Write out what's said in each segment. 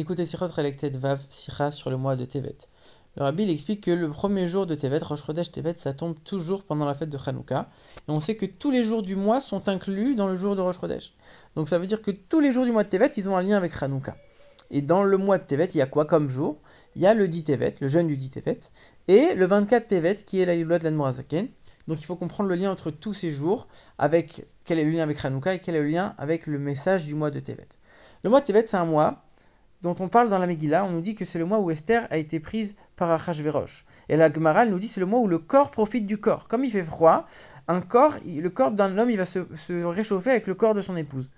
Écoutez Sichot Relektet Vav Sicha sur le mois de Tevet. Le rabbi il explique que le premier jour de Tevet, Rosh Chodesh Tevet, ça tombe toujours pendant la fête de Hanouka. Et on sait que tous les jours du mois sont inclus dans le jour de Rosh Chodesh. Donc ça veut dire que tous les jours du mois de Tevet, ils ont un lien avec Hanouka. Et dans le mois de Tevet, il y a quoi comme jour? Il y a le 10 Tevet, le jeûne du 10 Tevet, et le 24 Tevet qui est la Yiloua de l'Admorazaken. Donc il faut comprendre le lien entre tous ces jours, avec quel est le lien avec Hanouka et quel est le lien avec le message du mois de Tevet. Le mois de Tevet, c'est un mois dont on parle dans la Megillah, on nous dit que c'est le mois où Esther a été prise par Achashverosh. Et la Gemara nous dit c'est le mois où le corps profite du corps. Comme il fait froid, le corps d'un homme, il va se, réchauffer avec le corps de son épouse.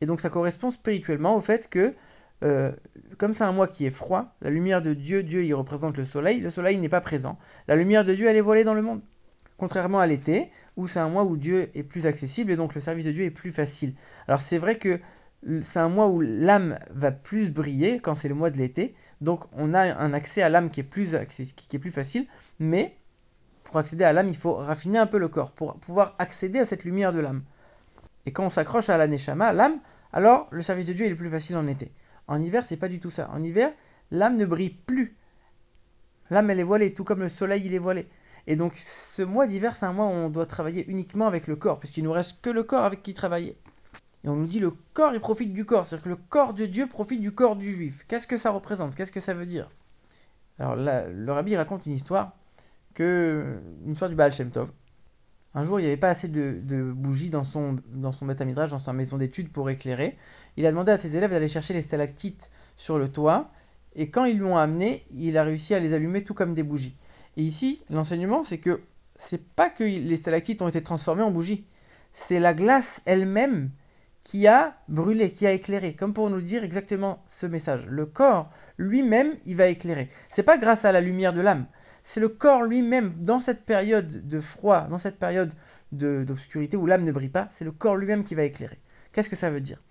Et donc ça correspond spirituellement au fait que, euh, comme c'est un mois qui est froid, la lumière de Dieu, Dieu il représente le soleil, le soleil n'est pas présent. La lumière de Dieu, elle est voilée dans le monde. Contrairement à l'été, où c'est un mois où Dieu est plus accessible et donc le service de Dieu est plus facile. Alors c'est vrai que c'est un mois où l'âme va plus briller quand c'est le mois de l'été. Donc on a un accès à l'âme qui est plus facile, mais pour accéder à l'âme, il faut raffiner un peu le corps pour pouvoir accéder à cette lumière de l'âme. Et quand on s'accroche à la neshama, l'âme, alors le service de Dieu est plus facile en été. En hiver, c'est pas du tout ça. En hiver, l'âme ne brille plus. L'âme elle est voilée, tout comme le soleil il est voilé. Et donc ce mois d'hiver, c'est un mois où on doit travailler uniquement avec le corps, puisqu'il nous reste que le corps avec qui travailler. Et on nous dit le corps, il profite du corps. C'est-à-dire que le corps de Dieu profite du corps du juif. Qu'est-ce que ça représente? Qu'est-ce que ça veut dire? Alors là, le rabbi raconte une histoire, que, une histoire du Baal Shem Tov. Un jour, il n'y avait pas assez de, bougies dans son, dans son dans sa maison d'études pour éclairer. Il a demandé à ses élèves d'aller chercher les stalactites sur le toit. Et quand ils lui ont amené, il a réussi à les allumer tout comme des bougies. Et ici, l'enseignement, c'est que c'est pas que les stalactites ont été transformées en bougies. C'est la glace elle-même qui a brûlé, qui a éclairé, comme pour nous dire exactement ce message. Le corps lui-même, il va éclairer. C'est pas grâce à la lumière de l'âme, c'est le corps lui-même dans cette période de froid, dans cette période d'obscurité où l'âme ne brille pas, c'est le corps lui-même qui va éclairer. Qu'est-ce que ça veut dire?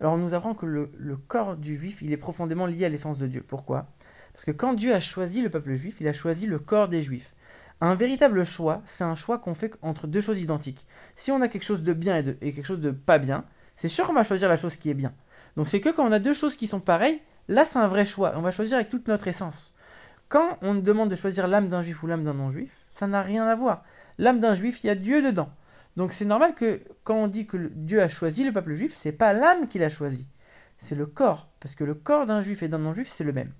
Alors on nous apprend que le, le corps du juif, il est profondément lié à l'essence de Dieu. Pourquoi? Parce que quand Dieu a choisi le peuple juif, il a choisi le corps des juifs. Un véritable choix, c'est un choix qu'on fait entre deux choses identiques. Si on a quelque chose de bien et, quelque chose de pas bien, c'est sûr qu'on va choisir la chose qui est bien. Donc c'est que quand on a deux choses qui sont pareilles, là c'est un vrai choix. On va choisir avec toute notre essence. Quand on demande de choisir l'âme d'un juif ou l'âme d'un non-juif, ça n'a rien à voir. L'âme d'un juif, il y a Dieu dedans. Donc c'est normal que quand on dit que Dieu a choisi le peuple juif, c'est pas l'âme qu'il a choisi, c'est le corps. Parce que le corps d'un juif et d'un non-juif, c'est le même.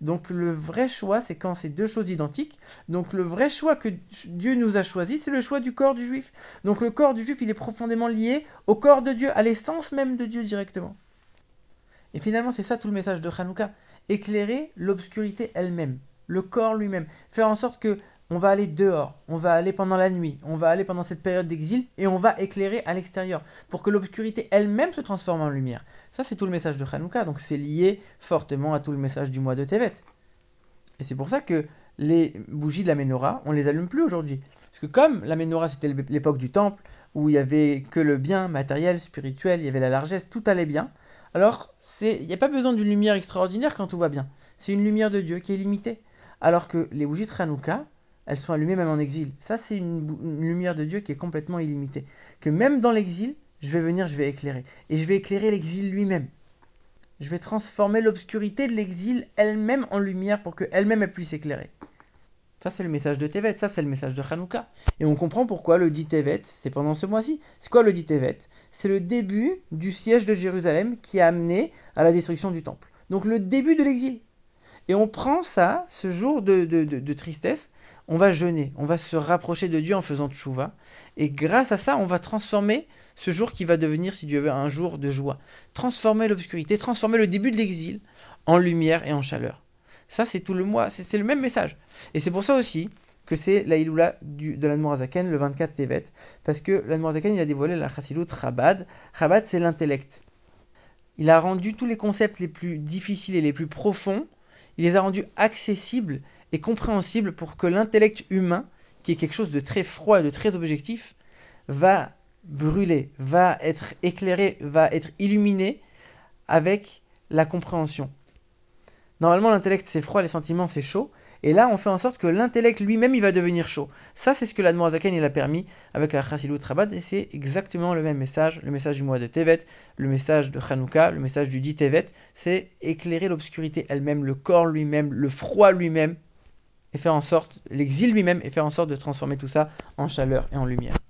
Donc le vrai choix, c'est quand c'est deux choses identiques. Donc le vrai choix que Dieu nous a choisi, c'est le choix du corps du juif. Donc le corps du juif, il est profondément lié au corps de Dieu, à l'essence même de Dieu directement. Et finalement, c'est ça tout le message de Hanouka. Éclairer l'obscurité elle-même, le corps lui-même. Faire en sorte que on va aller dehors, on va aller pendant la nuit, on va aller pendant cette période d'exil et on va éclairer à l'extérieur pour que l'obscurité elle-même se transforme en lumière. Ça, c'est tout le message de Hanouka, donc c'est lié fortement à tout le message du mois de Tevet. Et c'est pour ça que les bougies de la menorah, on les allume plus aujourd'hui. Parce que comme la menorah c'était l'époque du temple, où il y avait que le bien matériel, spirituel, il y avait la largesse, tout allait bien, alors il n'y a pas besoin d'une lumière extraordinaire quand tout va bien. C'est une lumière de Dieu qui est limitée. Alors que les bougies de Hanouka, elles sont allumées même en exil. Ça, c'est une, lumière de Dieu qui est complètement illimitée. Que même dans l'exil, je vais venir, je vais éclairer. Et je vais éclairer l'exil lui-même. Je vais transformer l'obscurité de l'exil elle-même en lumière pour qu'elle-même elle puisse éclairer. Ça, c'est le message de Tevet, ça, c'est le message de Hanouka. Et on comprend pourquoi le dit Tevet, c'est pendant ce mois-ci. C'est quoi le dit Tevet? C'est le début du siège de Jérusalem qui a amené à la destruction du temple. Donc le début de l'exil. Et on prend ça, ce jour de, tristesse, on va jeûner, on va se rapprocher de Dieu en faisant tchouva. Et grâce à ça, on va transformer ce jour qui va devenir, si Dieu veut, un jour de joie. Transformer l'obscurité, transformer le début de l'exil en lumière et en chaleur. Ça, c'est tout le mois, c'est le même message. Et c'est pour ça aussi que c'est la Iloula de l'Admorazaken le 24 Tevet, parce que l'Admorazaken il a dévoilé la Chassilut Chabad. Chabad, c'est l'intellect. Il a rendu tous les concepts les plus difficiles et les plus profonds il les a rendus accessibles et compréhensibles pour que l'intellect humain, qui est quelque chose de très froid et de très objectif, va brûler, va être éclairé, va être illuminé avec la compréhension. Normalement, l'intellect c'est froid, les sentiments c'est chaud, Et là, on fait en sorte que l'intellect lui-même, il va devenir chaud. Ça, c'est ce que l'Admorazaken il a permis avec la Chassilut Rabat, et c'est exactement le même message, le message du mois de Tevet, le message de Hanouka, le message du dit Tevet, c'est éclairer l'obscurité elle-même, le corps lui-même, le froid lui-même, et faire en sorte, l'exil lui-même, et faire en sorte de transformer tout ça en chaleur et en lumière.